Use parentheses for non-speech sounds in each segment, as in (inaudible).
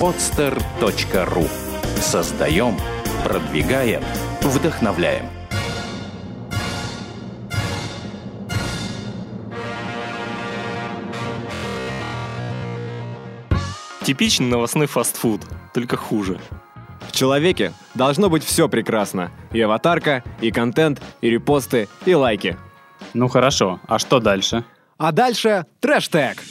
podster.ru Создаем, продвигаем, вдохновляем. Типичный новостной фастфуд, только хуже. В человеке должно быть все прекрасно. И аватарка, и контент, и репосты, и лайки. Ну хорошо, а что дальше? А дальше трэш-тег.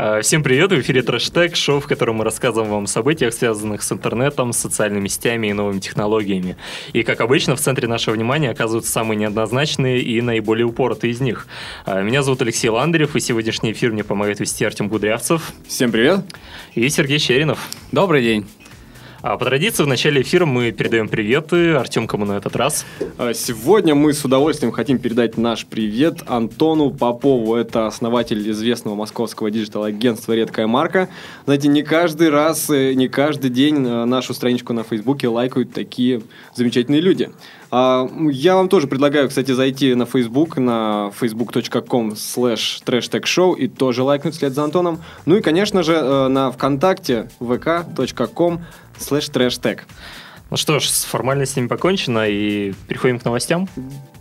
А, всем привет, в эфире Трэштег, шоу, в котором мы рассказываем вам о событиях, связанных с интернетом, социальными сетями и новыми технологиями. И, как обычно, в центре нашего внимания оказываются самые неоднозначные и наиболее упоротые из них. А, меня зовут Алексей Ландрев, и сегодняшний эфир мне помогает вести Артем Гудрявцев. Всем привет. И Сергей Щеринов. Добрый день. А по традиции в начале эфира мы передаем приветы. Артем, кому на этот раз? А, сегодня мы с удовольствием хотим передать наш привет Антону Попову. Это основатель известного московского digital-агентства «Редкая марка». Знаете, не каждый раз, э, не каждый день э, нашу страничку на Фейсбуке лайкают такие замечательные люди. А, я вам тоже предлагаю, кстати, зайти на Facebook, на facebook.com slash trashtechshow и тоже лайкнуть вслед за Антоном. Ну и, конечно же, э, на ВКонтакте vk.com slash trashtech. Ну что ж, с формальностями покончено и переходим к новостям.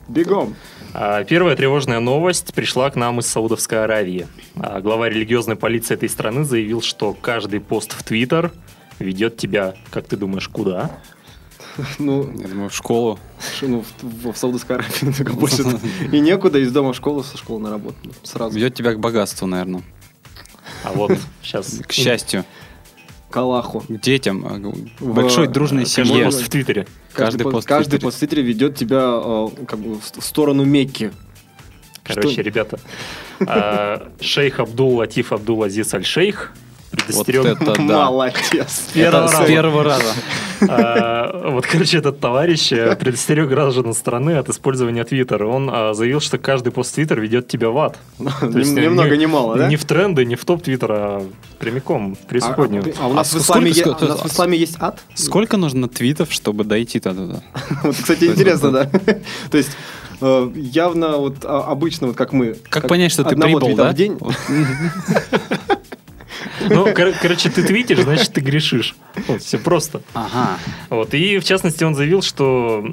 Бегом! А, первая тревожная новость пришла к нам из Саудовской Аравии. А, глава религиозной полиции этой страны заявил, что каждый пост в Твиттер ведет тебя, как ты думаешь, куда? (laughs) Ну, я думаю, в школу. Ну, в, в Саудовской Аравии (laughs) только больше. И некуда, из дома в школу, со школы на работу. Сразу. Ведет тебя к богатству, наверное. А вот сейчас... К счастью. К Аллаху. К детям. В большой дружной семье. Каждый пост в Твиттере. Каждый, пост, каждый пост в Твиттере ведет тебя э, как бы, в сторону Мекки. Короче, Что? ребята, э, шейх Абдул Латиф Абдул Азиз Аль-Шейх предостерег... Вот это да. Молодец. Первого, это раза. С первого раза. А, вот, короче, этот товарищ э, предостерег граждан страны от использования Твиттера. Он а, заявил, что каждый пост Твиттер ведет тебя в ад. Ни много, ни мало, да? Не в тренды, не в топ Твиттера, а прямиком в преисподнюю. А, а у нас в исламе есть ад? Сколько нужно твитов, чтобы дойти туда? (laughs) Вот, кстати, интересно, да. (laughs) То есть э, явно вот обычно вот как мы. Как понять, что ты прибыл, да? в день. (laughs) Ну, кор- короче, ты твитишь, значит, ты грешишь. Вот, все просто. Ага. Вот, и в частности он заявил, что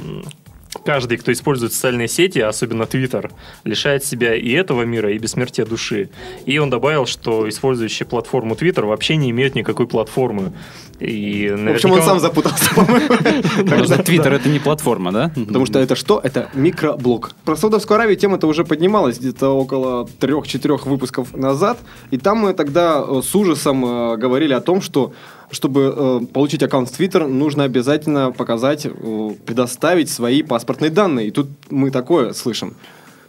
каждый, кто использует социальные сети, особенно Твиттер, лишает себя и этого мира, и бессмертия души. И он добавил, что использующие платформу Твиттер вообще не имеют никакой платформы. И В общем, он сам запутался, по-моему. (laughs) Твиттер это не платформа, да? Потому что это что? Это микроблог. Про Саудовскую Аравию тема-то уже поднималась где-то около трех-четырех выпусков назад. И там мы тогда э, с ужасом э, говорили о том, что чтобы э, получить аккаунт в Twitter, нужно обязательно показать, э, предоставить свои паспортные данные. И тут мы такое слышим.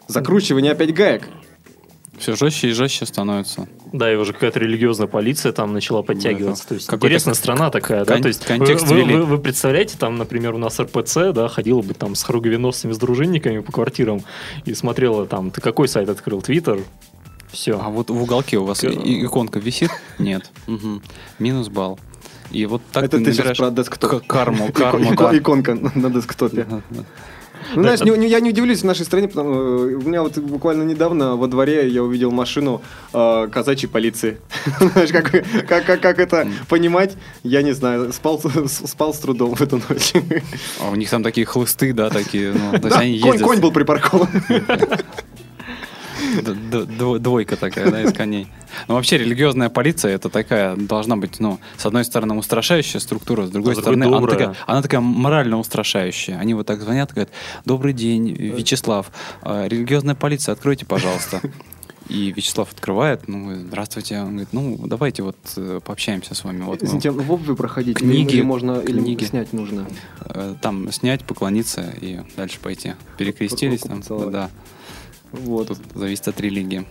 Закручивание опять гаек. Все жестче и жестче становится. Да, и уже какая-то религиозная полиция там начала подтягиваться. Да, То есть интересная страна такая, кон- да? То есть контекст вы, вы, вы представляете, там, например, у нас РПЦ, да, ходила бы там с хоругвеносцами, с дружинниками по квартирам и смотрела там, ты какой сайт открыл? Твиттер? Все. А вот в уголке у вас иконка висит? Нет. Минус балл. И вот так Это ты, ты сейчас про десктоп. Карму, карму, да. Иконка на десктопе. Ну, знаешь, не, не, я не удивлюсь в нашей стране, потому э, у меня вот буквально недавно во дворе я увидел машину э, казачьей полиции. (laughs) Знаешь, как, как, как, как это понимать, я не знаю, спал, спал с трудом в эту ночь. А у них там такие хлысты, да, такие, ну, да, конь, конь был припаркован. (laughs) Двойка такая, да, из коней. Ну, вообще, религиозная полиция это такая, должна быть, ну, с одной стороны, устрашающая структура, с другой а стороны, она такая, она такая морально устрашающая. Они вот так звонят, говорят, добрый день, Вячеслав, а, религиозная полиция, откройте, пожалуйста. И Вячеслав открывает, ну, здравствуйте, он говорит, ну, давайте вот э, пообщаемся с вами. Вот, Извините, ну, в обуви проходить книги, или можно, или книги. снять нужно? Э, там снять, поклониться и дальше пойти. Перекрестились там, да. Вот. Тут зависит от религии.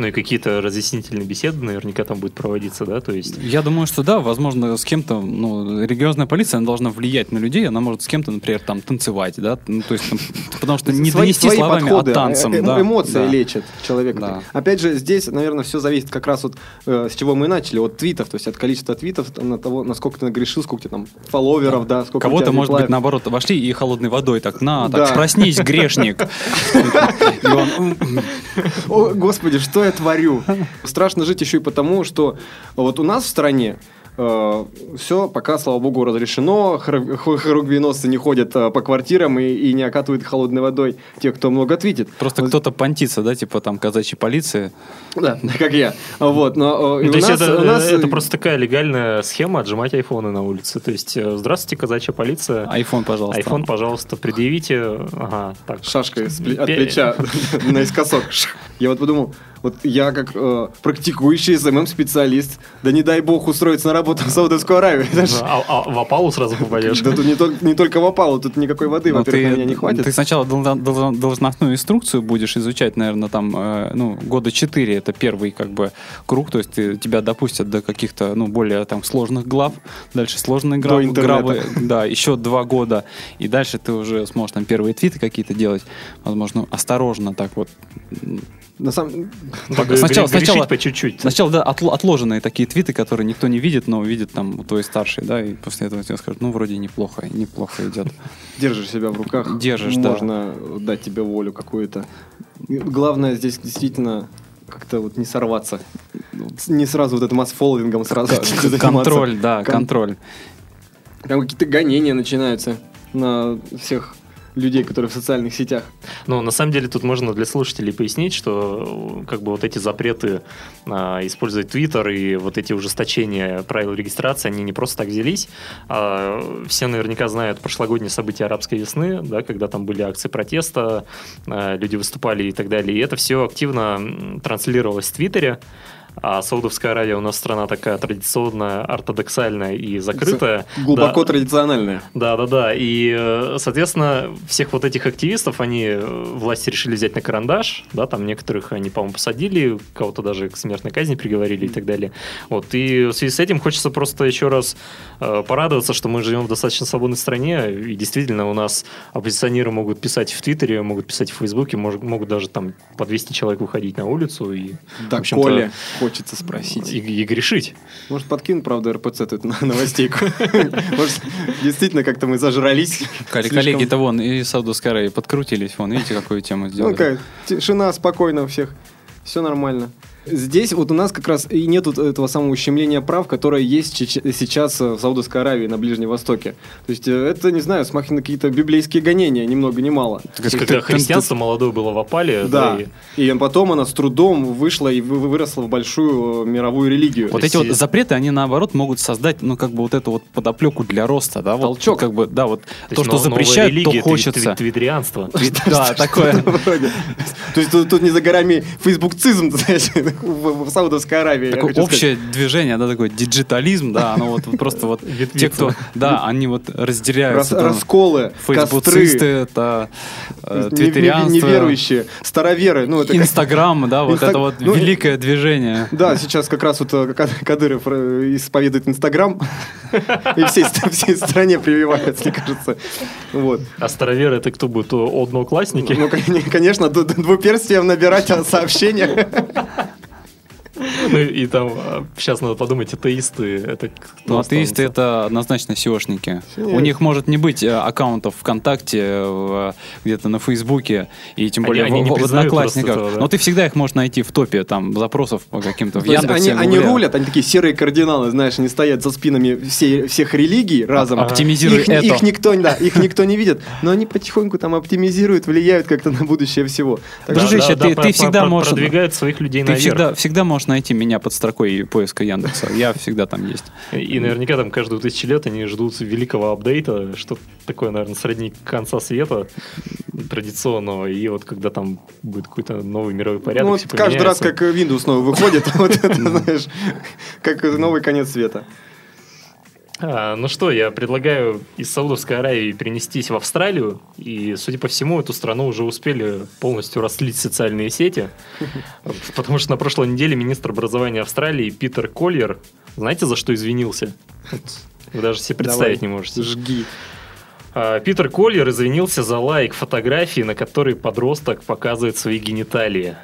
Ну и какие-то разъяснительные беседы наверняка там будет проводиться, да? То есть... Я думаю, что да, возможно, с кем-то, ну, религиозная полиция, она должна влиять на людей, она может с кем-то, например, там, танцевать, да? Ну, то есть, там, (laughs) потому что не свои, донести свои словами, а подходы, а танцем. Э, да, эмоции да. лечат человека. Да. Опять же, здесь, наверное, все зависит как раз вот э, с чего мы начали, от твитов, то есть от количества твитов, на того, насколько ты нагрешил, сколько тебе там фолловеров, да, сколько Кого-то, может быть, наоборот, вошли и холодной водой так, на, так, проснись, грешник. (laughs) О, господи, что я творю? Страшно жить еще и потому, что вот у нас в стране Э, все пока, слава богу, разрешено. Хоругвеносцы не ходят э, по квартирам и, и не окатывают холодной водой тех, кто много твитит. Просто вот. кто-то понтится, да, типа там казачья полиция. Да, (laughs) как я. Вот, но э, ну, то есть нас, это, у нас... это просто такая легальная схема отжимать айфоны на улице. То есть, здравствуйте, казачья полиция. Айфон, пожалуйста. Айфон, пожалуйста, предъявите. Ага, так. Шашкой от плеча (laughs) наискосок. Я вот подумал, вот я как э, практикующий SMM-специалист, да не дай бог устроиться на работу в Саудовскую Аравию. А, а в опалу сразу попадешь? Да тут не, только, не только в опалу, тут никакой воды, во-первых, меня не хватит. Ты сначала должностную инструкцию будешь изучать, наверное, там, э, ну, года четыре, это первый, как бы, круг, то есть ты, тебя допустят до каких-то, ну, более там сложных глав, дальше сложные главы, гравы, да, еще два года, и дальше ты уже сможешь там первые твиты какие-то делать, возможно, осторожно так вот на самом... Так, сначала, сначала, по чуть-чуть. Сначала, да, отложенные такие твиты, которые никто не видит, но видит там твой старший, да, и после этого тебе скажут, ну, вроде неплохо, неплохо идет. Держишь себя в руках. Держишь, Можно да. Можно дать тебе волю какую-то. Главное здесь действительно как-то вот не сорваться. Не сразу вот этим масс-фолловингом сразу (laughs) Контроль, да, контроль. Там какие-то гонения начинаются на всех людей, которые в социальных сетях. Ну, на самом деле, тут можно для слушателей пояснить, что как бы вот эти запреты а, использовать Twitter и вот эти ужесточения правил регистрации, они не просто так взялись. А, все наверняка знают прошлогодние события арабской весны, да, когда там были акции протеста, а, люди выступали и так далее. И это все активно транслировалось в Твиттере. А Саудовская Аравия у нас страна такая традиционная, ортодоксальная и закрытая. Глубоко да. традициональная. Да, да, да. И, э, соответственно, всех вот этих активистов они э, власти решили взять на карандаш. Да, там некоторых они, по-моему, посадили, кого-то даже к смертной казни приговорили и так далее. Вот. И в связи с этим хочется просто еще раз э, порадоваться, что мы живем в достаточно свободной стране. И действительно у нас оппозиционеры могут писать в Твиттере, могут писать в Фейсбуке, могут, даже там по 200 человек выходить на улицу. И, да, Коля хочется спросить. И, и грешить. Может, подкинуть, правда, РПЦ тут на новостейку. Может, действительно, как-то мы зажрались. Коллеги-то вон и Саудовской Аравии подкрутились. Вон, видите, какую тему сделали. Ну, как, тишина, спокойно у всех. Все нормально. Здесь вот у нас как раз и нет этого самого ущемления прав, которое есть сейчас в Саудовской Аравии на Ближнем Востоке. То есть э, это, не знаю, смахивает на какие-то библейские гонения, ни много ни мало. Так, есть, когда христианство молодое было в опале. Да, да и... и потом она с трудом вышла и выросла в большую э, мировую религию. Вот эти вот запреты, они наоборот могут создать, ну, как бы вот эту вот подоплеку для роста, да? Толчок. Вот, как бы, да, вот то, то что запрещают, то хочется. Твиттерианство. (laughs) Да, (laughs) такое. То есть тут не за горами фейсбукцизм, (laughs) знаешь, в Саудовской Аравии. Такое общее сказать. движение, да, такой диджитализм, да, оно вот просто вот (laughs) те, кто, да, они вот разделяются. Рас, расколы, Фейсбуцисты, это э, твиттерианство. Неверующие, староверы. Ну, это Инстаграм, да, вот это вот ну, великое движение. Да, сейчас как раз вот э, Кадыров э, исповедует Инстаграм, (laughs) и всей, всей стране прививается, мне кажется. Вот. А староверы это кто будет? Одноклассники? Ну, конечно, двуперстием набирать сообщения. (laughs) Ну и там сейчас а, надо подумать, атеисты это кто Ну, атеисты это однозначно SEOшники. У них может не быть э, аккаунтов ВКонтакте, э, где-то на Фейсбуке, и тем более они, в, в Одноклассниках. Этого, да? Но ты всегда их можешь найти в топе там запросов по каким-то в Яндексе. Они, они рулят, они такие серые кардиналы, знаешь, они стоят за спинами всей, всех религий разом. Оптимизируют их, это. Их никто, да, их никто не видит, но они потихоньку там оптимизируют, влияют как-то на будущее всего. Дружище, ты, да, ты всегда можешь... Продвигают своих людей ты наверх. Всегда, всегда можешь найти меня под строкой поиска Яндекса. Я всегда там есть. И наверняка там каждую тысячу лет они ждут великого апдейта, что такое, наверное, средний конца света традиционного. И вот когда там будет какой-то новый мировой порядок, ну, вот каждый раз, как Windows снова выходит, (laughs) вот это, знаешь, как новый конец света. А, ну что, я предлагаю из Саудовской Аравии перенестись в Австралию, и, судя по всему, эту страну уже успели полностью расслить социальные сети, (laughs) потому что на прошлой неделе министр образования Австралии Питер Кольер, знаете, за что извинился? Вы даже себе представить Давай, не можете. Жги. А, Питер Кольер извинился за лайк фотографии, на которой подросток показывает свои гениталии.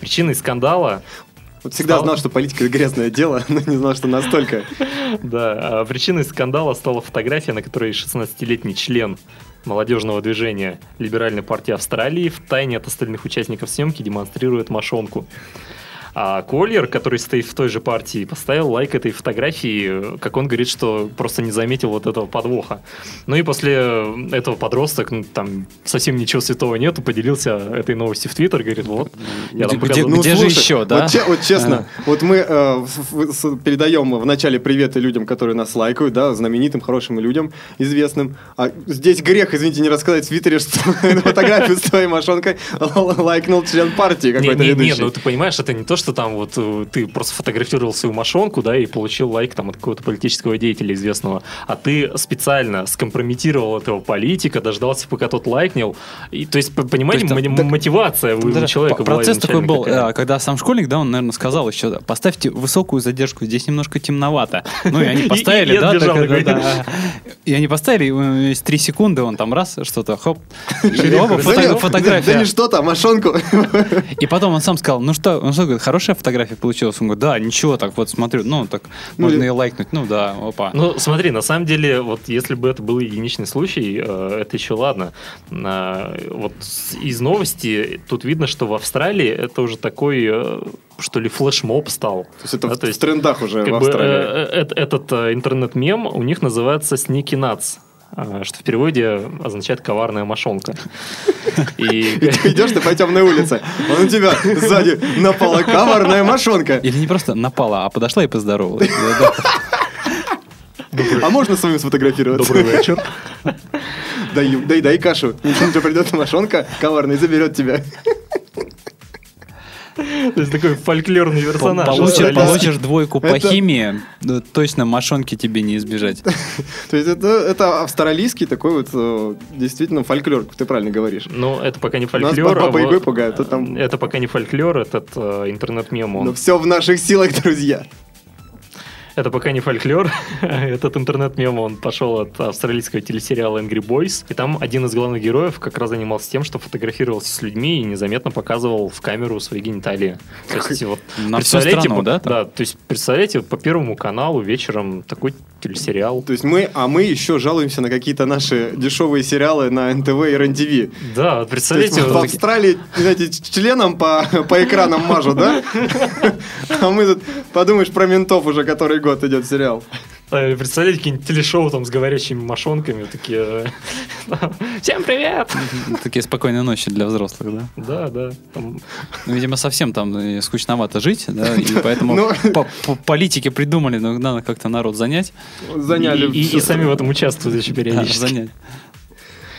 Причиной скандала вот всегда стал... знал, что политика это грязное дело, (laughs) но не знал, что настолько. Да, а причиной скандала стала фотография, на которой 16-летний член молодежного движения Либеральной партии Австралии в тайне от остальных участников съемки демонстрирует мошонку. А Коллер, который стоит в той же партии, поставил лайк этой фотографии, как он говорит, что просто не заметил вот этого подвоха. Ну и после этого подросток, ну, там совсем ничего святого нету, поделился этой новостью в Твиттер, говорит, вот, я там где, ну, где слушай, же еще, да? Вот, че, вот честно, а. вот мы э, передаем в начале приветы людям, которые нас лайкают, да, знаменитым, хорошим людям, известным. А здесь грех, извините, не рассказать в Твиттере, что (laughs) фотографию с твоей мошонкой лайкнул член партии какой-то ведущий. Не, ну ты понимаешь, это не то, что что там вот э, ты просто фотографировал свою мошонку, да, и получил лайк там от какого-то политического деятеля известного, а ты специально скомпрометировал этого политика, дождался, пока тот лайкнул. И, то есть, понимаете, то есть, м- так, мотивация у да, человека Процесс такой был, какая. когда сам школьник, да, он, наверное, сказал еще, поставьте высокую задержку, здесь немножко темновато. Ну, и они (laughs) поставили, да. И они поставили, есть три секунды, он там раз, что-то, хоп, и оба фотография. Да не что там, мошонку. И потом он сам сказал, ну что, он что, говорит, хорошая фотография получилась? Он говорит, да, ничего, так вот смотрю, ну, так ну, можно и лайкнуть, ну да, опа. Ну, смотри, на самом деле, вот если бы это был единичный случай, э, это еще ладно. А, вот из новости тут видно, что в Австралии это уже такой э, что ли, флешмоб стал. То есть это да, в, то есть, в трендах уже в Австралии. Бы, э, э, этот э, интернет-мем у них называется Sneaky Nuts. А, что в переводе означает коварная мошонка. И... Ты идешь ты по темной улице, он у тебя сзади напала коварная мошонка. Или не просто напала, а подошла и поздоровалась. А можно с вами сфотографироваться? Добрый вечер. Дай, дай, дай кашу. Ничего, тебе придет мошонка коварный и заберет тебя. То есть такой фольклорный персонаж. Получишь, получишь двойку по химии, точно мошонки тебе не избежать. (laughs) То есть это, это австралийский такой вот э, действительно фольклор, ты правильно говоришь. Ну, это пока не фольклор. Нас баба пугают. Это пока не фольклор, этот э, интернет-мем. Но все в наших силах, друзья. Это пока не фольклор. (laughs) Этот интернет-мем, он пошел от австралийского телесериала Angry Boys. И там один из главных героев как раз занимался тем, что фотографировался с людьми и незаметно показывал в камеру свои гениталии. То есть, вот, На страну, да? Да, то есть, представляете, по Первому каналу вечером такой телесериал. То есть мы, а мы еще жалуемся на какие-то наши дешевые сериалы на НТВ и РЕН-ТВ. Да, представляете. В Австралии, знаете, членом по, по экранам мажут, да? (laughs) А мы тут, подумаешь, про ментов уже который год идет сериал. Представляете, какие-нибудь телешоу там с говорящими мошонками, такие... (laughs) Всем привет! Такие спокойные ночи для взрослых, да? Да, да. Ну, видимо, совсем там э, скучновато жить, да, и поэтому ну, политики придумали, ну, надо как-то народ занять. Заняли. И сами в этом участвуют еще периодически. занять.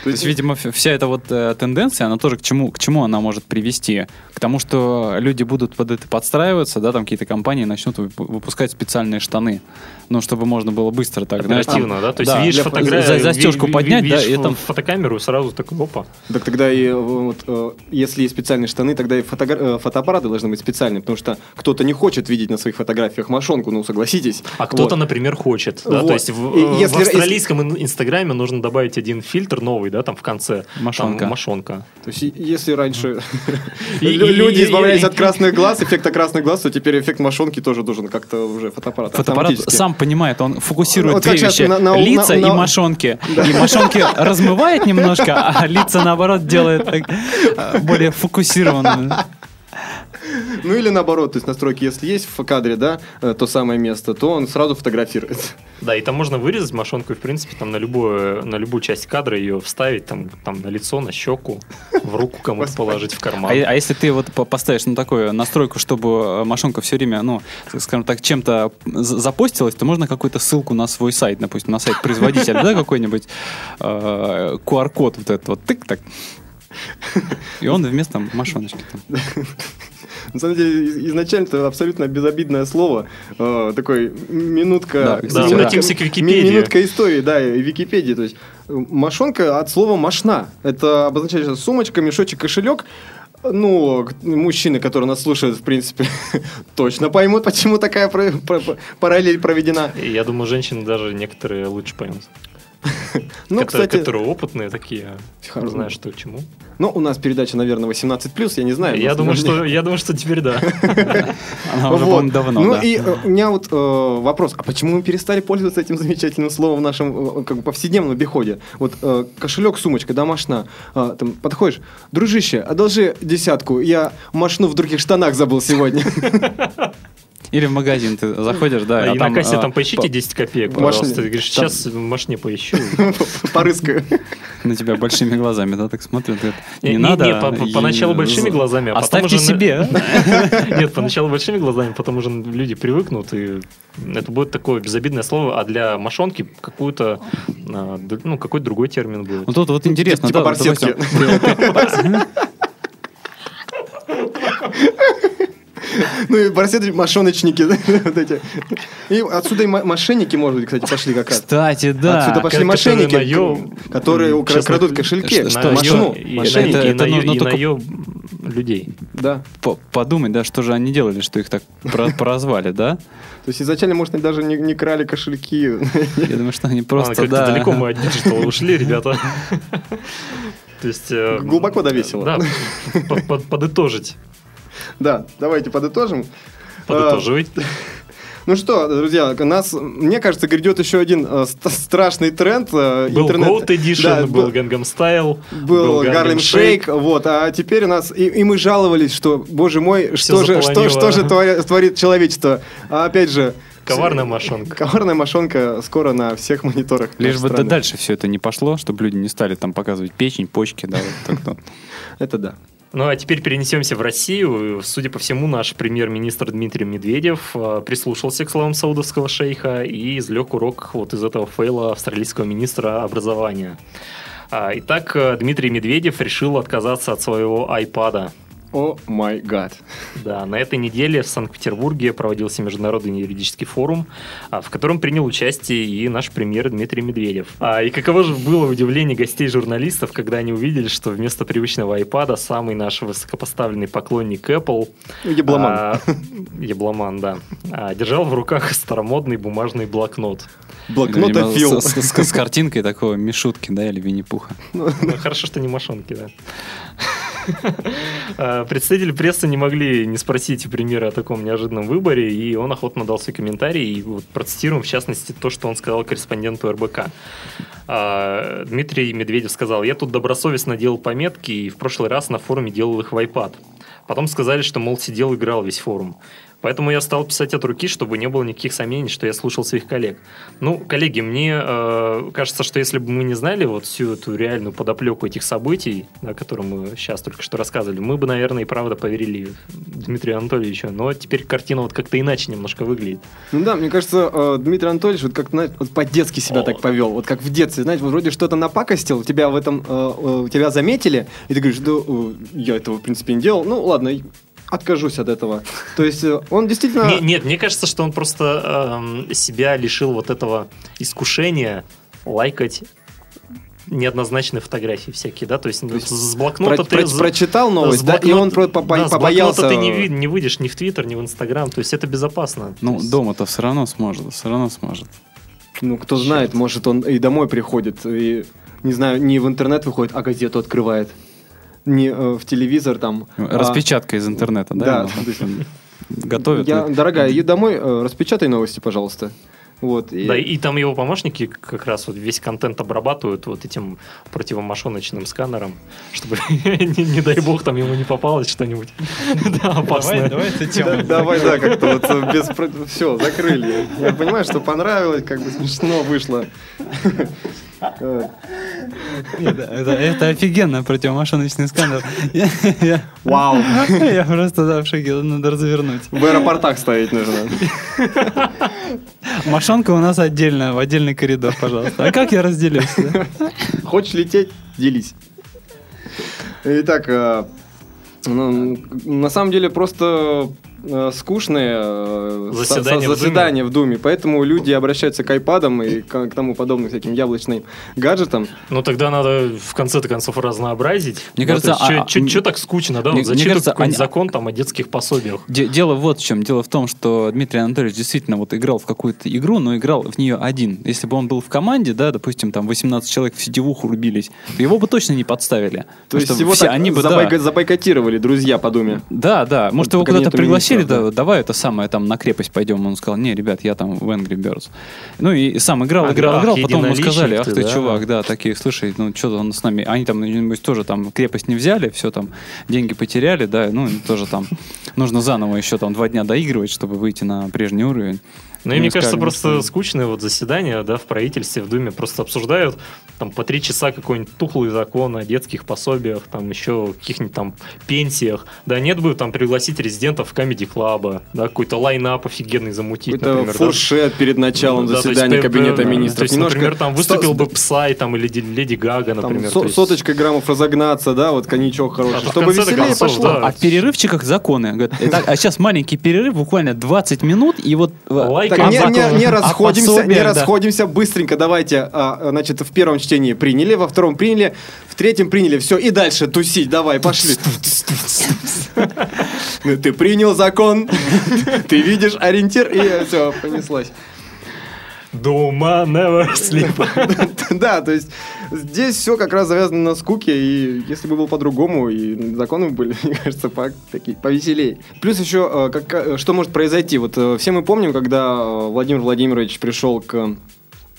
То есть, видимо, вся эта вот э, тенденция, она тоже к чему, к чему она может привести? К тому, что люди будут под это подстраиваться, да, там какие-то компании начнут выпускать специальные штаны ну, чтобы можно было быстро так, Оперативно, да? То есть да, видишь фотографию, за, застежку поднять, видишь да, и там... фотокамеру, сразу такой, опа. Так тогда и вот, э, если есть специальные штаны, тогда и фото, э, фотоаппараты должны быть специальные, потому что кто-то не хочет видеть на своих фотографиях мошонку, ну, согласитесь. А кто-то, вот. например, хочет, да, вот. то есть в, и, если, в австралийском если... инстаграме нужно добавить один фильтр новый, да, там в конце. Мошонка. Там, мошонка. То есть если раньше (laughs) люди избавлялись от красных глаз, эффекта красных глаз, то теперь эффект мошонки тоже должен как-то уже фотоаппарат Фотоаппарат сам понимает, он фокусирует две вещи. Лица и мошонки. (laughs) Да. И мошонки (laughs) размывает немножко, а лица, наоборот, делает более фокусированными. Ну или наоборот, то есть настройки, если есть в кадре, да, э, то самое место, то он сразу фотографирует. Да, и там можно вырезать мошонку и, в принципе, там на любую, на любую часть кадра ее вставить, там, там на лицо, на щеку, в руку кому-то положить в карман. А, а если ты вот поставишь на такую настройку, чтобы э, мошонка все время, ну, скажем так, чем-то запостилась, то можно какую-то ссылку на свой сайт, допустим, на сайт производителя, да, какой-нибудь э, QR-код вот этот вот, тык так, (laughs) и он вместо мошоночки там. (laughs) На самом деле, изначально это абсолютно безобидное слово. Э, такой минутка... Да, да, обратимся к Википедии. Минутка истории, да, и Википедии. То есть, мошонка от слова машна. Это обозначает сумочка, мешочек, кошелек. Ну, мужчины, которые нас слушают, в принципе, (laughs) точно поймут, почему такая параллель проведена. Я думаю, женщины даже некоторые лучше поймут. (laughs) Ну, кстати... Которые опытные такие, знаешь, что к чему. Ну, у нас передача, наверное, 18+, я не знаю. Я думаю, что, я думаю, что теперь да. (laughs) Она уже, вот. давно, Ну, да. и э, у меня вот э, вопрос, а почему мы перестали пользоваться этим замечательным словом в нашем э, как бы повседневном обиходе? Вот э, кошелек, сумочка, домашна, э, там, подходишь, дружище, одолжи десятку, я машину в других штанах забыл сегодня. (laughs) Или в магазин ты заходишь, да. А, и там, на кассе а, там поищите по- 10 копеек, Машине. пожалуйста. Ты говоришь, Там- сейчас в машине поищу. (laughs) Порыскаю. На тебя большими глазами, да, так смотрят. Не, надо. поначалу большими глазами, а потом уже... себе. а? (laughs) Нет, поначалу большими глазами, потом уже люди привыкнут, и это будет такое безобидное слово, а для мошонки какую-то, а, ну, какой-то другой термин будет. Ну тут вот интересно, Типа да, вот, (laughs) барсетки. допустим, Ну и барсеты, мошоночники, (laughs) вот эти. И отсюда и мо- мошенники, может быть, кстати, пошли как раз. Кстати, да. Отсюда пошли мошенники, которые укра- крадут кошельки, что- машину. мошенники. это- это нужно только- людей. Да. По- Подумать, да, что же они делали, что их так про- (laughs) прозвали, да? То есть изначально, может, они даже не, не крали кошельки. Я думаю, что они Ладно, просто, как-то да. далеко мы от digital а ушли, (laughs) ребята. То есть... э, Глубоко да весело. Да, под- под- подытожить. (laughs) Да, давайте подытожим. Подытоживать. Ну что, друзья, нас, мне кажется, грядет еще один э, ст- страшный тренд. э, Был интернет- Goat Edition, Да, был был- Gangnam Style, был Harlem Shake, вот, а теперь у нас, и, и мы жаловались, что, боже мой, что же, что, что же творит человечество. А опять же... Коварная мошонка. Коварная мошонка скоро на всех мониторах. Лишь бы дальше все это не пошло, чтобы люди не стали там показывать печень, почки, да, вот так вот. (laughs) Это да. Ну а теперь перенесемся в Россию. Судя по всему, наш премьер-министр Дмитрий Медведев э, прислушался к словам саудовского шейха и извлек урок вот из этого фейла австралийского министра образования. А, Итак, э, Дмитрий Медведев решил отказаться от своего айпада. О май гад. Да, на этой неделе в Санкт-Петербурге проводился международный юридический форум, а, в котором принял участие и наш премьер Дмитрий Медведев. А, И каково же было удивление гостей журналистов, когда они увидели, что вместо привычного iPad самый наш высокопоставленный поклонник Apple Ебломан. а, Ебломан, да. а, Держал в руках старомодный бумажный блокнот. Блокнот Видимо, Фил. С, с- с картинкой такого Мишутки, да, или Винни-Пуха. Ну, хорошо, что не мошонки, да. А, Представители прессы не могли не спросить у премьера о таком неожиданном выборе, и он охотно дал свой комментарий. И вот процитируем, в частности, то, что он сказал корреспонденту РБК. А, Дмитрий Медведев сказал, я тут добросовестно делал пометки, и в прошлый раз на форуме делал их в iPad. Потом сказали, что, мол, сидел, играл весь форум. Поэтому я стал писать от руки, чтобы не было никаких сомнений, что я слушал своих коллег. Ну, коллеги, мне э, кажется, что если бы мы не знали вот всю эту реальную подоплеку этих событий, о которых мы сейчас только что рассказывали, мы бы, наверное, и правда поверили Дмитрию Анатольевичу. Но теперь картина вот как-то иначе немножко выглядит. Ну да, мне кажется, э, Дмитрий Анатольевич вот как знаете, вот по-детски себя О. так повел. Вот как в детстве, знаете, вот вроде что-то напакостил, тебя в этом, э, э, тебя заметили, и ты говоришь, да, э, я этого, в принципе, не делал. Ну ладно, откажусь от этого. То есть э, он действительно... Не- нет, мне кажется, что он просто эм, себя лишил вот этого искушения лайкать неоднозначные фотографии всякие, да, то есть, есть с про- блокнота ты... про- прочитал новость, с да, и блокнот- он про- попо- да, с побоялся. блокнота ты не, не выйдешь ни в Твиттер, ни в Инстаграм, то есть это безопасно. То Ну, есть- дома-то все равно сможет, все равно сможет. Ну, кто знает, может, он и домой приходит, и, не знаю, не в интернет выходит, а газету открывает. Не э, в телевизор там. а- Распечатка из интернета, да? Да, Готовят. Я, дорогая, иди домой, э, распечатай новости, пожалуйста. Вот. и- Да, и там его помощники как раз вот весь контент обрабатывают вот этим противомошоночным сканером, чтобы, (laughs) не, дай бог, там ему не попалось что-нибудь (laughs) да, опасное. эту Да, давай, да, как-то вот э, без... Все, закрыли. Я понимаю, что понравилось, как бы смешно вышло. (laughs) Э, Это, это офигенно, противомошеночный сканер. Я, я- Вау. я просто да, в шоке, надо развернуть. В аэропортах ставить нужно. Мошонка у нас отдельно, в отдельный коридор, пожалуйста. А как я разделюсь? (laughs) Хочешь лететь, делись. Итак, э, ну, на самом деле просто скучные э, Заседания со- в со- заседания в Думе, поэтому люди обращаются к айпадам и к, к тому подобным всяким яблочным гаджетам. Ну тогда надо в конце-то концов разнообразить. Мне Да, кажется, то есть а- а- так скучно, да? Мне- Вот мне зачитывать кажется, какой-нибудь они- закон там о детских пособиях. Де- Дело вот в чем. Дело в том, что Дмитрий Анатольевич действительно вот играл в какую-то игру, но играл в нее один. Если бы он был в команде, да, допустим, там 18 человек в сетевуху рубились, то его бы точно не подставили. То есть что его все так они бы, да. забойкотировали друзья по Думе. Да, да. Может, по его куда-то пригласили, министров, да, да. давай это самое, там, на крепость пойдем. Он сказал, не, ребят, я там в Angry Birds. Ну и сам играл, А, играл, ах, играл, потом ему сказали, ах ты, ты, да. чувак, да, такие, слушай, ну что-то он с нами, они там, нибудь тоже там крепость не взяли, все там, деньги потеряли, да, ну тоже там, нужно заново еще там два дня доигрывать, чтобы выйти на прежний уровень. Ну, и мне кажется, просто скучные вот заседания, да, в правительстве, в Думе просто обсуждают там по три часа какой-нибудь тухлый закон о детских пособиях, там еще каких-нибудь там пенсиях. Да нет бы там пригласить резидентов Comedy Club а, да, какой-то line-up офигенный замутить, Какой-то например, да. фуршет перед началом Да, есть, заседания э, кабинета да, министров. То есть, Немножко например, там сто- выступил бы Psy там, или Леди, Гага, там например. со- то есть- соточкой граммов разогнаться, да, вот коньячок А хороший, то в чтобы веселее концов, пошло. да. А в перерывчиках законы. Говорят, «Итак, а сейчас маленький перерыв, буквально 20 минут, и вот... э, Лайк, Не, не- не а расходимся, не пособие, да. расходимся, быстренько давайте, а, значит, в первом чтении приняли, во втором приняли, в третьем приняли, все, и дальше тусить, давай, пошли. (laughs) Ты принял закон, (laughs) ты видишь ориентир, и все, понеслось. Дома never sleep. (laughs) Да, то есть здесь все как раз завязано на скуке, и если бы было по-другому, и законы были, (laughs) мне кажется, по, такие, повеселее. Плюс еще, э, как, э, что может произойти? Вот э, все мы помним, когда Владимир Владимирович пришел к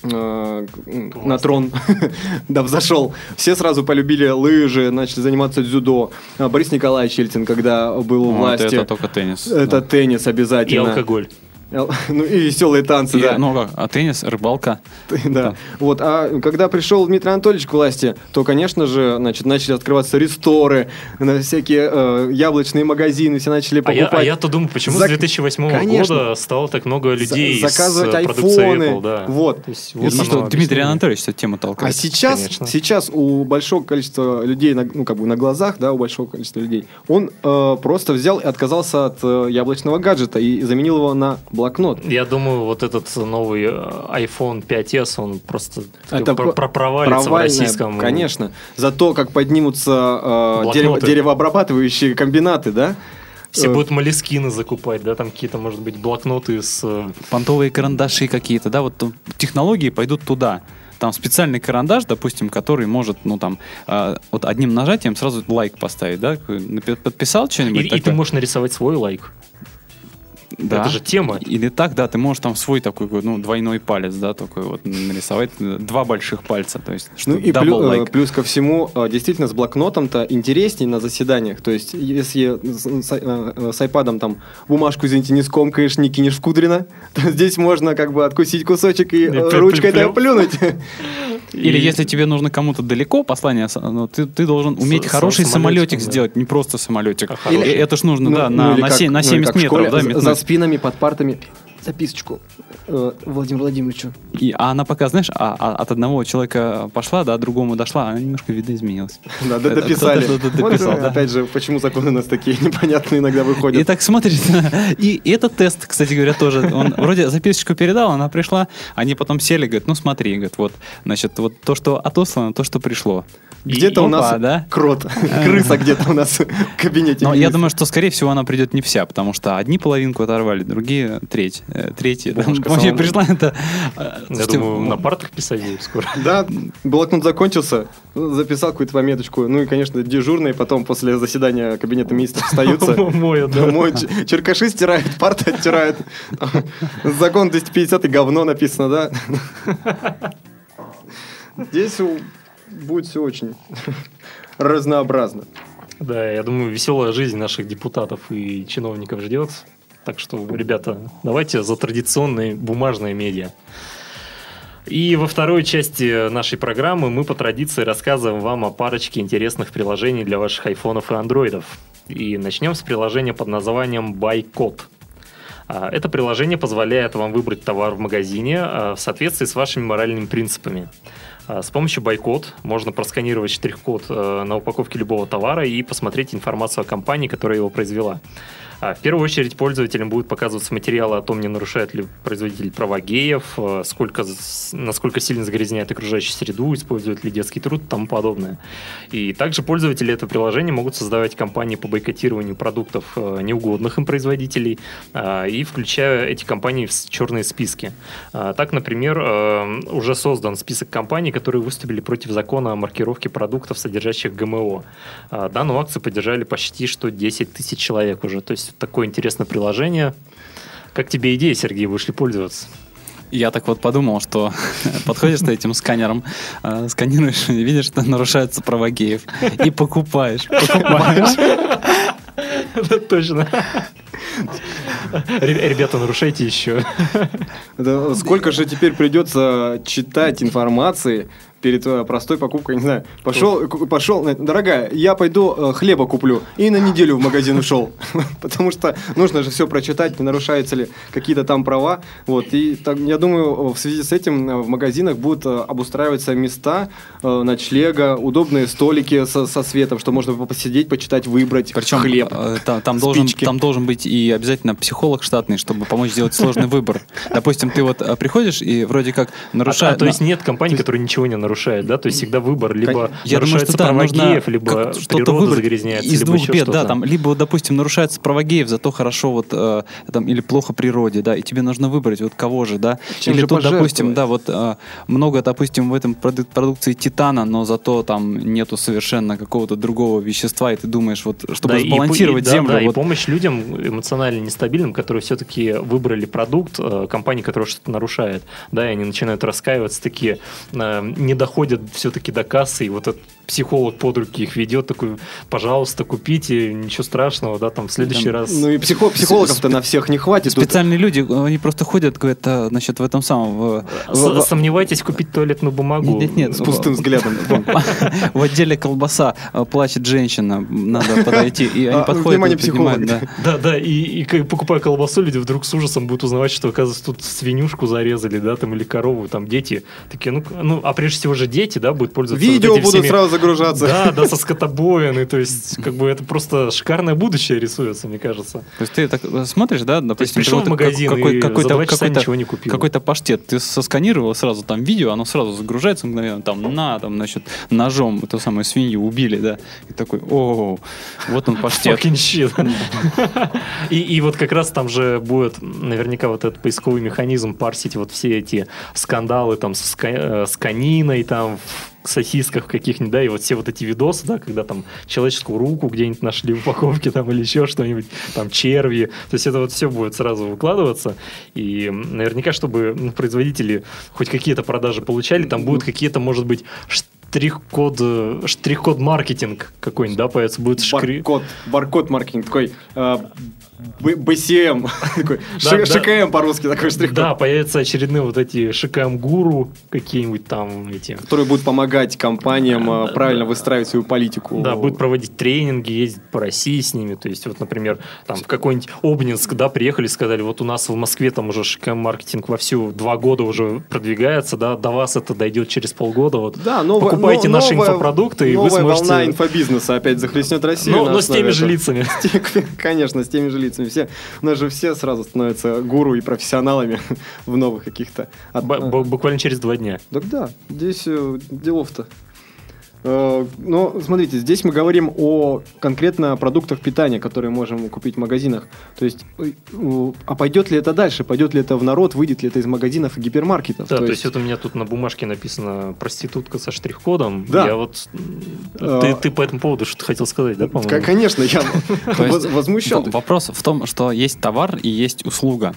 на трон, (laughs) да, взошел. Все сразу полюбили лыжи, начали заниматься дзюдо. Борис Николаевич Ельцин, когда был у вот власти, это только теннис. это теннис И обязательно. алкоголь. Эл- Ну и веселые танцы, И, да. Ну, как, а теннис, рыбалка. Да. Вот, а когда пришел Дмитрий Анатольевич к власти, то, конечно же, значит, начали открываться ресторы, на всякие э, яблочные магазины, все начали А я, покупать. а я-то думаю, почему Зак- с 2008 Конечно. года стало так много людей За- заказывать с э, айфоны. Apple, да. Вот. То есть, вот оно что Дмитрий. Анатольевич эту тему А толкает. сейчас, конечно. сейчас у большого количества людей, на- ну, как бы на глазах, да, у большого количества людей, он э, просто взял и отказался от э, яблочного гаджета и заменил его на блокнот. Я думаю, вот этот новый э, iPhone 5s, он просто Это про- про- про- провалится в российском. Конечно. За то, как поднимутся э, дерево- деревообрабатывающие комбинаты, да? Все Э, будут молескины закупать, да, там какие-то, может быть, блокноты с... э, понтовые карандаши какие-то, да, вот технологии пойдут туда. Там специальный карандаш, допустим, который может, ну там, э, вот одним нажатием сразу лайк поставить, да, подписал И, что-нибудь и ты такое? можешь нарисовать свой лайк. Да. Это же тема. Или так, да, ты можешь там свой такой, ну, двойной палец, да, такой вот нарисовать, два больших пальца, то есть, что Ну и double плю- э, like. плюс ко всему, э, действительно, с блокнотом-то интереснее на заседаниях. То есть, если с, с, э, с айпадом там бумажку, извините, не скомкаешь, не кинешь в Кудрина, (laughs) то здесь можно как бы откусить кусочек и плю- ручкой плю- плюнуть. (laughs) Или И- если тебе нужно кому-то далеко послание, ну, ты, ты должен уметь С- хороший с самолетик самолетиком, да. сделать, не просто самолетик. А хороший. И это ж нужно, да, Ну, на, ну или на, как- се- на ну или 70 как в метров, школе, да, за- метнуть. За спинами, под партами записочку э, Владимиру Владимировичу. И, а она пока, знаешь, а- а- от одного человека пошла, да, другому дошла, она немножко видоизменилась. Да, дописали. кто-то дописал, э, да. Опять же, почему законы у нас такие (laughs) непонятные иногда И выходят. так смотрит, и этот тест, кстати говоря, тоже, он вроде записочку передал, она пришла, они потом сели, говорят, ну смотри, говорят, вот, значит, вот то, что отослано, то, что пришло. Где-то у нас да? крот, (laughs) крыса где-то у нас в кабинете. Но я думаю, что, скорее всего, она придет не вся, потому что одни половинку оторвали, другие треть, э. Бумажка Вообще пришла это... э, Я думаю, на партах писать будут скоро. Да, блокнот закончился, записал какую-то пометочку. Ну и, конечно, дежурные потом после заседания кабинета министров остаются. (laughs) Моют, да. Черкаши стирают, парты оттирают. Закон 250 и говно написано, да? Здесь у- будет все очень разнообразно. Да, я думаю, веселая жизнь наших депутатов и чиновников ждет. Так что, ребята, давайте за традиционные бумажные медиа. И во второй части нашей программы мы по традиции рассказываем вам о парочке интересных приложений для ваших айфонов и андроидов. И начнем с приложения под названием BuyCode. А, Это приложение позволяет вам выбрать товар в магазине а, в соответствии с вашими моральными принципами. А, с помощью байкод можно просканировать штрих-код э, на упаковке любого товара и посмотреть информацию о компании, которая его произвела. А, в первую очередь пользователям будут показываться материалы о том, не нарушает ли производитель права геев, э, сколько, насколько сильно загрязняет окружающую среду, использует ли детский труд и тому подобное. И также пользователи этого приложения могут создавать кампании по бойкотированию продуктов э, неугодных им производителей а, и включая эти компании в черные списки. Так, например, уже создан список компаний, которые выступили против закона о маркировке продуктов, содержащих ГМО. Данную акцию поддержали почти что 10 тысяч человек уже. То есть такое интересное приложение. Как тебе идея, Сергей, будешь ли пользоваться? Я так вот подумал, что (laughs) подходишь ты этим сканером, э, сканируешь и видишь, что нарушаются права геев. И покупаешь. Покупаешь. (laughs) Точно. Ребята, нарушайте еще. Сколько же теперь придется читать информации перед э, простой покупкой, не знаю, пошел, пошел, дорогая, я пойду э, хлеба куплю, и на неделю в магазин ушел, (laughs) потому что нужно же все прочитать, не нарушаются ли какие-то там права, вот, и так, я думаю, в связи с этим э, в магазинах будут обустраиваться места ночлега, удобные столики со, со светом, что можно посидеть, почитать, выбрать Причем, хлеб, там, там, должен, там должен быть и обязательно психолог штатный, чтобы помочь сделать сложный выбор. Допустим, ты вот приходишь и вроде как нарушаешь... А, а, то есть нет компаний, которые ничего не нарушают? Нарушает, да? То есть всегда выбор либо Я нарушается думаю, права да, геев, либо природа загрязняется, из двух бед, да, там либо, допустим, нарушается права геев, зато хорошо вот э, там или плохо природе, да, и тебе нужно выбрать вот кого же, да? Чем или тут, допустим, да, вот э, много, допустим, в этом проду- продукции титана, но зато там нету совершенно какого-то другого вещества, и ты думаешь, вот, чтобы да, сбалансировать и, землю. Да, вот... и помощь людям эмоционально нестабильным, которые все-таки выбрали продукт э, компании, которая что-то нарушает, да, и они начинают раскаиваться, такие э, не доходят все-таки до кассы, и вот этот психолог под руки их ведет, такой, пожалуйста, купите, ничего страшного, да, там в следующий там, раз. Ну и психо- психологов-то на всех не хватит. Специальные люди, они просто ходят, говорят, а, значит, в этом самом... В, в, Сомневайтесь купить туалетную бумагу. Нет, нет, с пустым взглядом. В отделе колбаса а, плачет женщина, надо подойти, и они а, подходят. Внимание, психолог. Да, да, и покупая колбасу, люди вдруг с ужасом будут узнавать, что, оказывается, тут свинюшку зарезали, да, там, или корову, там, дети. Такие, ну, ну а прежде всего же дети, да, будут пользоваться Видео будут сразу загружаться. Да, да, со скотобоины, то есть, как бы это просто шикарное будущее рисуется, мне кажется. То есть ты так смотришь, да, допустим, пришел в магазин какой, и какой-то, за какой-то, ничего не купил. Какой-то паштет, ты сосканировал сразу там видео, оно сразу загружается мгновенно, там, на, там, значит, ножом эту самую свинью убили, да, и такой, о, вот он паштет. (laughs) и, и вот как раз там же будет наверняка вот этот поисковый механизм парсить вот все эти скандалы там с, э, с каниной там сосисках каких-нибудь, да, и вот все вот эти видосы, да, когда там человеческую руку где-нибудь нашли в упаковке там или еще что-нибудь, там черви, то есть это вот все будет сразу выкладываться, и наверняка, чтобы ну, производители хоть какие-то продажи получали, там будут какие-то, может быть, штрих-код, штрих-код маркетинг какой-нибудь, да, появится, будет шкри... Баркод, баркод маркетинг такой, э, БСМ, (laughs) ШКМ по-русски такой штрих Да, появятся очередные вот эти ШКМ-гуру какие-нибудь там эти. Которые будут помогать компаниям а, правильно выстраивать свою политику. Да, будут проводить тренинги, ездить по России с ними. То есть вот, например, там в какой-нибудь Обнинск, да, приехали, сказали, вот у нас в Москве там уже ШКМ-маркетинг вовсю два года уже продвигается, да, до вас это дойдет через полгода. Вот. Да, новая, Покупайте наши инфопродукты, и вы сможете... волна инфобизнеса опять захлестнет Россию. Но, но с теми же лицами. (laughs) Конечно, с теми же лицами лицами. Все, у нас же все сразу становятся гуру и профессионалами (laughs) в новых каких-то... Буквально через два дня. Так да, здесь э, делов-то но смотрите, здесь мы говорим о конкретно продуктах питания, которые можем купить в магазинах. То есть, э, а пойдет ли это дальше? Пойдет ли это в народ? Выйдет ли это из магазинов и гипермаркетов? Да, то, то есть, есть вот у меня тут на бумажке написано проститутка со штрих-кодом. Да. Я вот а... ты, ты по этому поводу что-то хотел сказать, да, по-моему? Конечно, я возмущен. Вопрос в том, что есть товар и есть услуга.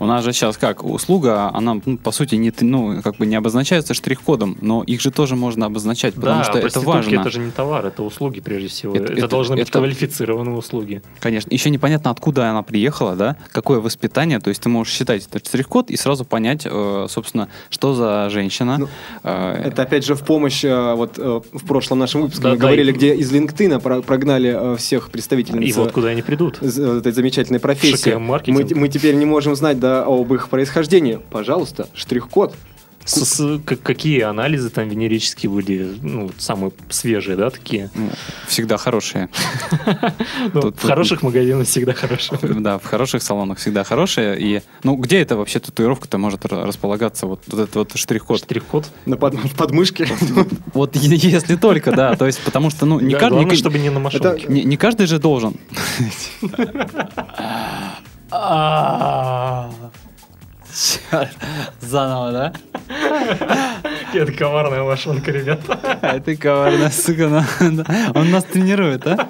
У нас же сейчас как, услуга, она, ну, по сути, не, ну, как бы не обозначается штрих-кодом, но их же тоже можно обозначать, потому да, что это важно. это же не товар, это услуги прежде всего. Это, это, это должны быть это... квалифицированные услуги. Конечно. Еще непонятно, откуда она приехала, да, какое воспитание, то есть ты можешь считать этот штрих-код и сразу понять, э, собственно, что за женщина. Ну, э, это опять же в помощь, э, вот в прошлом нашем выпуске да, мы да, говорили, и... где из LinkedIn прогнали всех представителей. И вот куда они придут. Этой замечательной профессии. Мы, мы теперь не можем знать, да, об их происхождении, пожалуйста, штрих-код. С- с- к- какие анализы там венерические были, ну, самые свежие, да, такие? Ну, всегда хорошие. (laughs) Ну, в хороших магазинах всегда хорошо. Да, в хороших салонах всегда хорошие. И, ну, где это вообще татуировка-то может ра- располагаться? Вот, этот вот штрих-код. Штрих-код. На подмышке. (laughs) Вот если только, да. То есть, потому что, ну, не, каждый, чтобы не на мошонке. не- не каждый же должен. (laughs) (laughs) Заново, да? Это коварная мошонка, ребята. А (laughs) ты коварная сука. да. Он нас тренирует, а?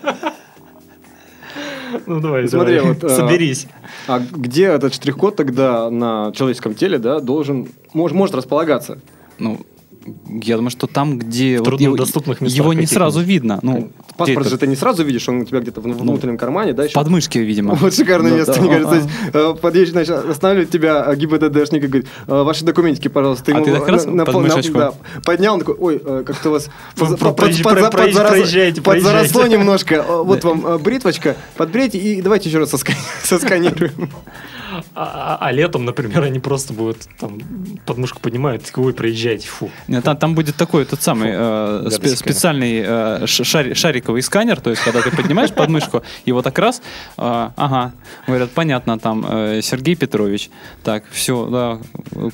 Ну, давай, Смотри, давай. вот, э, Соберись. А где этот штрих-код тогда на человеческом теле, да, должен, мож- может располагаться? Ну, я думаю, что там, где... вот труднодоступных его, местах его не сразу видно. Ну, Паспорт же ты не сразу видишь, он у тебя где-то в внутреннем кармане, да, еще? Подмышки, видимо. Вот шикарное Да, место, да, мне а, кажется. Есть, э, Подъедешь, значит, останавливает тебя ГИБДДшник и говорит, «Э, ваши документики, пожалуйста. А Ему ты так раз на- на- да, Поднял, он такой, ой, как-то у вас подзаросло немножко. Э, (laughs) Вот вам бритвочка, подбрейте и давайте еще раз соска- (laughs) сосканируем. А, а- а летом, например, они просто будут там подмышку поднимают, такой, ой, проезжайте, фу. Нет, Там, там будет такой тот самый э, спе- специальный э, ш- шари- шариковый сканер, то есть когда ты поднимаешь подмышку, и вот так раз, э, ага, говорят, понятно, там э, Сергей Петрович, так, все, да,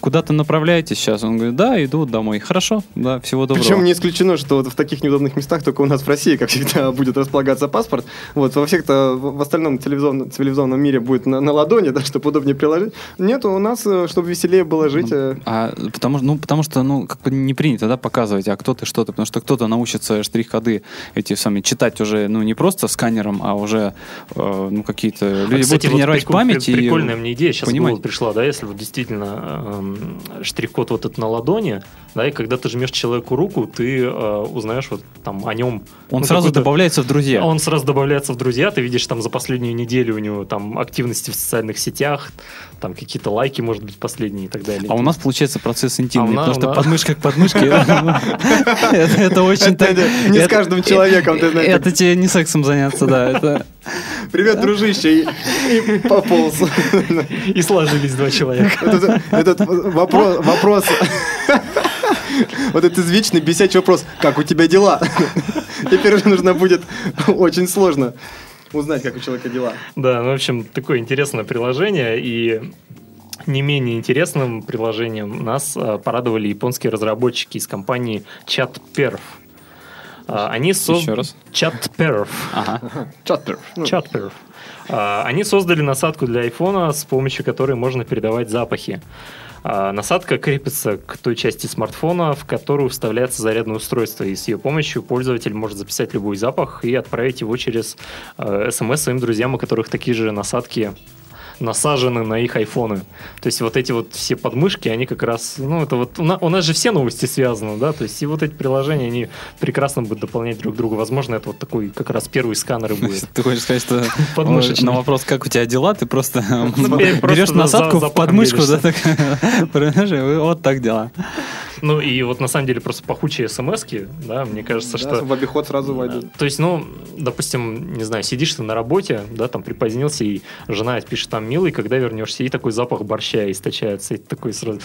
куда ты направляетесь сейчас? Он говорит, да, иду домой. Хорошо, да, всего доброго. Причем не исключено, что вот в таких неудобных местах только у нас в России, как всегда, (laughs) будет располагаться паспорт. Вот во всех-то в остальном цивилизованном, цивилизованном мире будет на, на ладони, (laughs) да, чтобы удобнее приложить. Нет, у нас, э, чтобы веселее было жить. э, А, потому, ну, потому что, ну, как бы не принято, да, показывать, а кто ты, что ты, потому что кто-то научится штрих-коды эти сами читать уже, ну, не просто сканером, а уже, э, ну, какие-то люди А, кстати, будут тренировать вот прикол- память. и Прикольная мне идея сейчас понимать. пришла, да, если вот действительно эм, штрих-код вот этот на ладони, да, и когда ты жмешь человеку руку, ты э, узнаешь вот там о нем. Он ну, сразу добавляется в друзья. Он сразу добавляется в друзья, ты видишь там за последнюю неделю у него там активности в социальных сетях, там какие-то лайки, может быть, последние и так далее. А у нас получается процесс интимный, А у нас- потому что подмышка к подмышке. (laughs) Это это очень Это так... не с каждым человеком, ты знаешь. Это тебе не сексом заняться, да. Привет, дружище, и, пополз. И сложились два человека. Этот, вопрос, вот этот извечный бесячий вопрос, как у тебя дела? Теперь уже нужно будет очень сложно узнать, как у человека дела. Да, ну, в общем, такое интересное приложение, и не менее интересным приложением нас а, порадовали японские разработчики из компании ChatPerf. А, Они соз- Еще раз. ChatPerf. Ага. Чатпер. ChatPerf. А, Они создали насадку для айфона, с помощью которой можно передавать запахи. Насадка крепится к той части смартфона, в которую вставляется зарядное устройство, и с ее помощью пользователь может записать любой запах и отправить его через смс своим друзьям, у которых такие же насадки насажены на их айфоны. То есть вот эти вот все подмышки, они как раз, ну это вот у, на- у нас же все новости связаны, да, то есть и вот эти приложения, они прекрасно будут дополнять друг друга. Возможно, это вот такой как раз первый сканер и будет. (laughs) Ты хочешь сказать, что (laughs) на вопрос, как у тебя дела, ты просто просто берешь насадку в подмышку, да, так, (laughs) вот так дела. Ну и вот на самом деле просто пахучие смс да, мне кажется, что... В обиход сразу войдут. То есть, ну, допустим, не знаю, сидишь ты на работе, да, там припозднился, и жена пишет там, милый, когда вернешься, и такой запах борща источается, и такой сразу,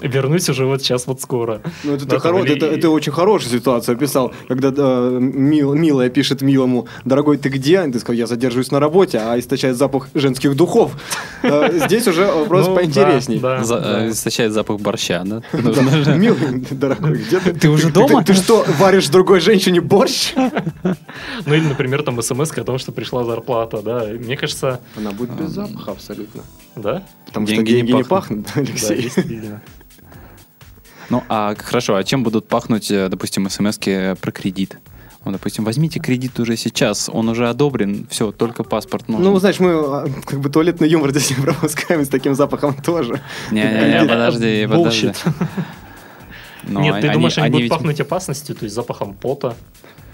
вернусь уже вот сейчас, вот скоро. Ну, это, Да, ты там, хоро- или- это, это очень хорошую ситуацию описал, когда да, мил- милая пишет милому, дорогой, ты где? И Ты сказал, я задерживаюсь на работе, а источает запах женских духов. Э, Здесь уже вопрос Ну, поинтересней. да, да, да. э, Источает запах борща, да? (laughs) Милый, дорогой, где ты? Ты уже дома? Ты, ты что, варишь другой женщине борщ? Ну или, например, там смс о том, что пришла зарплата, да. Мне кажется, Она будет без запаха абсолютно. да? Потому Деньги что деньги не пахнут. Алексей. Ну, а хорошо, а чем будут пахнуть, э, допустим, смс про кредит? Ну, допустим, возьмите кредит уже сейчас, он уже одобрен, все, только паспорт нужен. Ну, знаешь, мы а, как бы туалетный юмор здесь не пропускаем с таким запахом тоже. Не-не-не, подожди, подожди. Ну, Нет, ты они- думаешь, они, они будут ведь, пахнуть опасностью, то есть запахом пота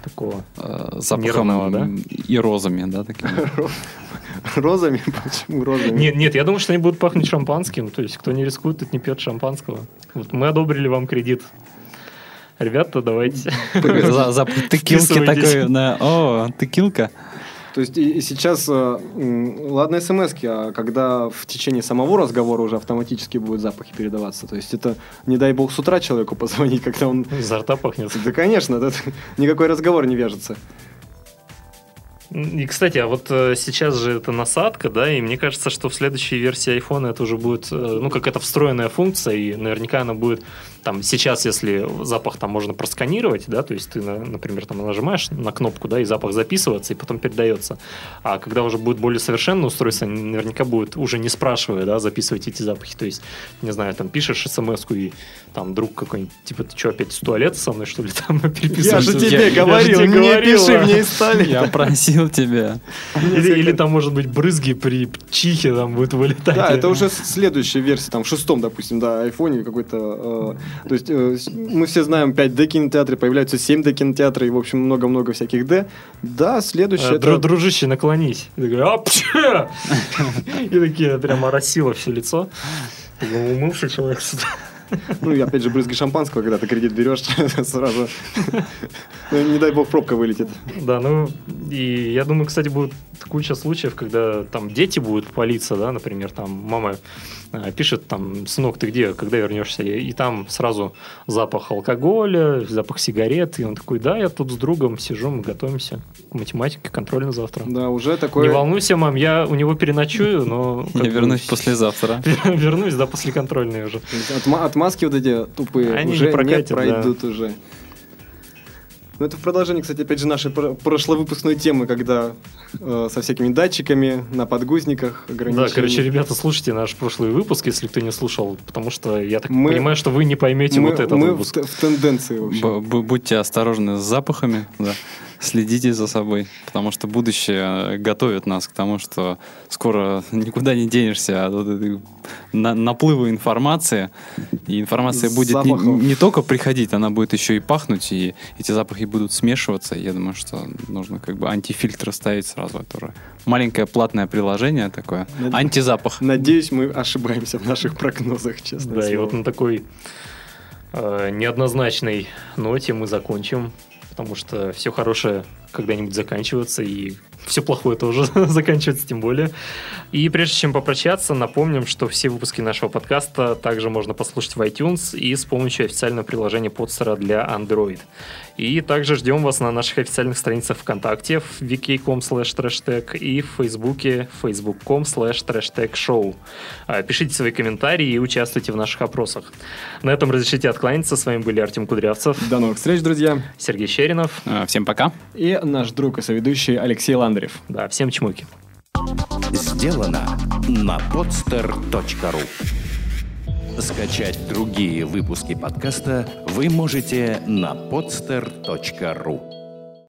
такого? э, запахом нервного, да? и розами, да, такими. (laughs) Розами? Почему розами? Нет, нет, я думаю, что они будут пахнуть шампанским. То есть, кто не рискует, тот не пьет шампанского. Вот мы одобрили вам кредит. Ребята, давайте. Запах (laughs) текилки такой, да, о, текилка. То есть и, и сейчас, э, ладно смс а когда в течение самого разговора уже автоматически будут запахи передаваться. То есть это, не дай бог, с утра человеку (laughs) позвонить, когда он... Изо рта пахнет. Да, конечно, это, никакой разговор не вяжется. И, кстати, а вот э, сейчас же это насадка, да, и мне кажется, что в следующей версии iPhone это уже будет, э, ну, как это встроенная функция, и наверняка она будет, там, сейчас, если запах там можно просканировать, да, то есть ты, например, там нажимаешь на кнопку, да, и запах записывается, и потом передается. А когда уже будет более совершенное устройство, наверняка будет, уже не спрашивая, да, записывать эти запахи. То есть, не знаю, там пишешь смс и там друг какой-нибудь, типа, ты что, опять из туалета со мной, что ли, там (laughs) переписываешь? Я же тебе я, говорил, я же тебе не пиши мне из туалета. Я просил просил тебя. Или, или там, может быть, брызги при чихе там будут вылетать. Да, это уже следующая версия, там, в шестом, допустим, да, айфоне какой-то. То есть э, мы все знаем 5D кинотеатры, появляются 7D кинотеатры, и, в общем, много-много всяких D. Да, следующее... Э, это... Дружище, наклонись. (laughs) И такие прямо оросило все лицо. Умывший человек сюда. Ну, и опять же, брызги шампанского, когда ты кредит берешь, (laughs) сразу, не дай бог, пробка вылетит. Да, ну, и я думаю, кстати, будет куча случаев, когда там дети будут палиться, да, например, там мама э, пишет там, сынок, ты где, когда вернешься? И там сразу запах алкоголя, запах сигарет, и он такой, да, я тут с другом сижу, мы готовимся к математике, контроль на завтра. Да, уже такое... Не волнуйся, мам, я у него переночую, но... (laughs) Я вернусь послезавтра. (laughs) Вернусь, да, после контрольной уже. Отмазки вот эти тупые Они уже не пройдут уже. Ну, это в продолжении, кстати, опять же, нашей прошловыпускной темы, когда э, со всякими датчиками на подгузниках ограничения. Да, короче, ребята, слушайте наш прошлый выпуск, если кто не слушал, потому что я так мы, понимаю, что вы не поймете мы, вот этот мы выпуск. Мы в, в тенденции, в общем. Будьте осторожны с запахами, да следите за собой, потому что будущее готовит нас к тому, что скоро никуда не денешься от на, наплыва информации, и информация будет не, не только приходить, она будет еще и пахнуть, и эти запахи будут смешиваться. Я думаю, что нужно как бы антифильтр ставить сразу. Это маленькое платное приложение такое. Над... Антизапах. Надеюсь, мы ошибаемся в наших прогнозах, честно. Да, слово. и вот на такой э, неоднозначной ноте мы закончим потому что все хорошее когда-нибудь заканчивается, и все плохое тоже (laughs) заканчивается тем более. И прежде чем попрощаться, напомним, что все выпуски нашего подкаста также можно послушать в iTunes и с помощью официального приложения подстера для Android. И также ждем вас на наших официальных страницах ВКонтакте в wiki.com slash trashtag и в Фейсбуке facebook.com slash trashtag show. А, пишите свои комментарии и участвуйте в наших опросах. На этом разрешите откланяться. С вами были Артем Кудрявцев. До новых встреч, друзья. Сергей Щеринов. А, всем пока. И наш друг и соведущий Алексей Ландрев. Да, всем чмоки. Сделано на podster.ru Скачать другие выпуски подкаста вы можете на podster.ru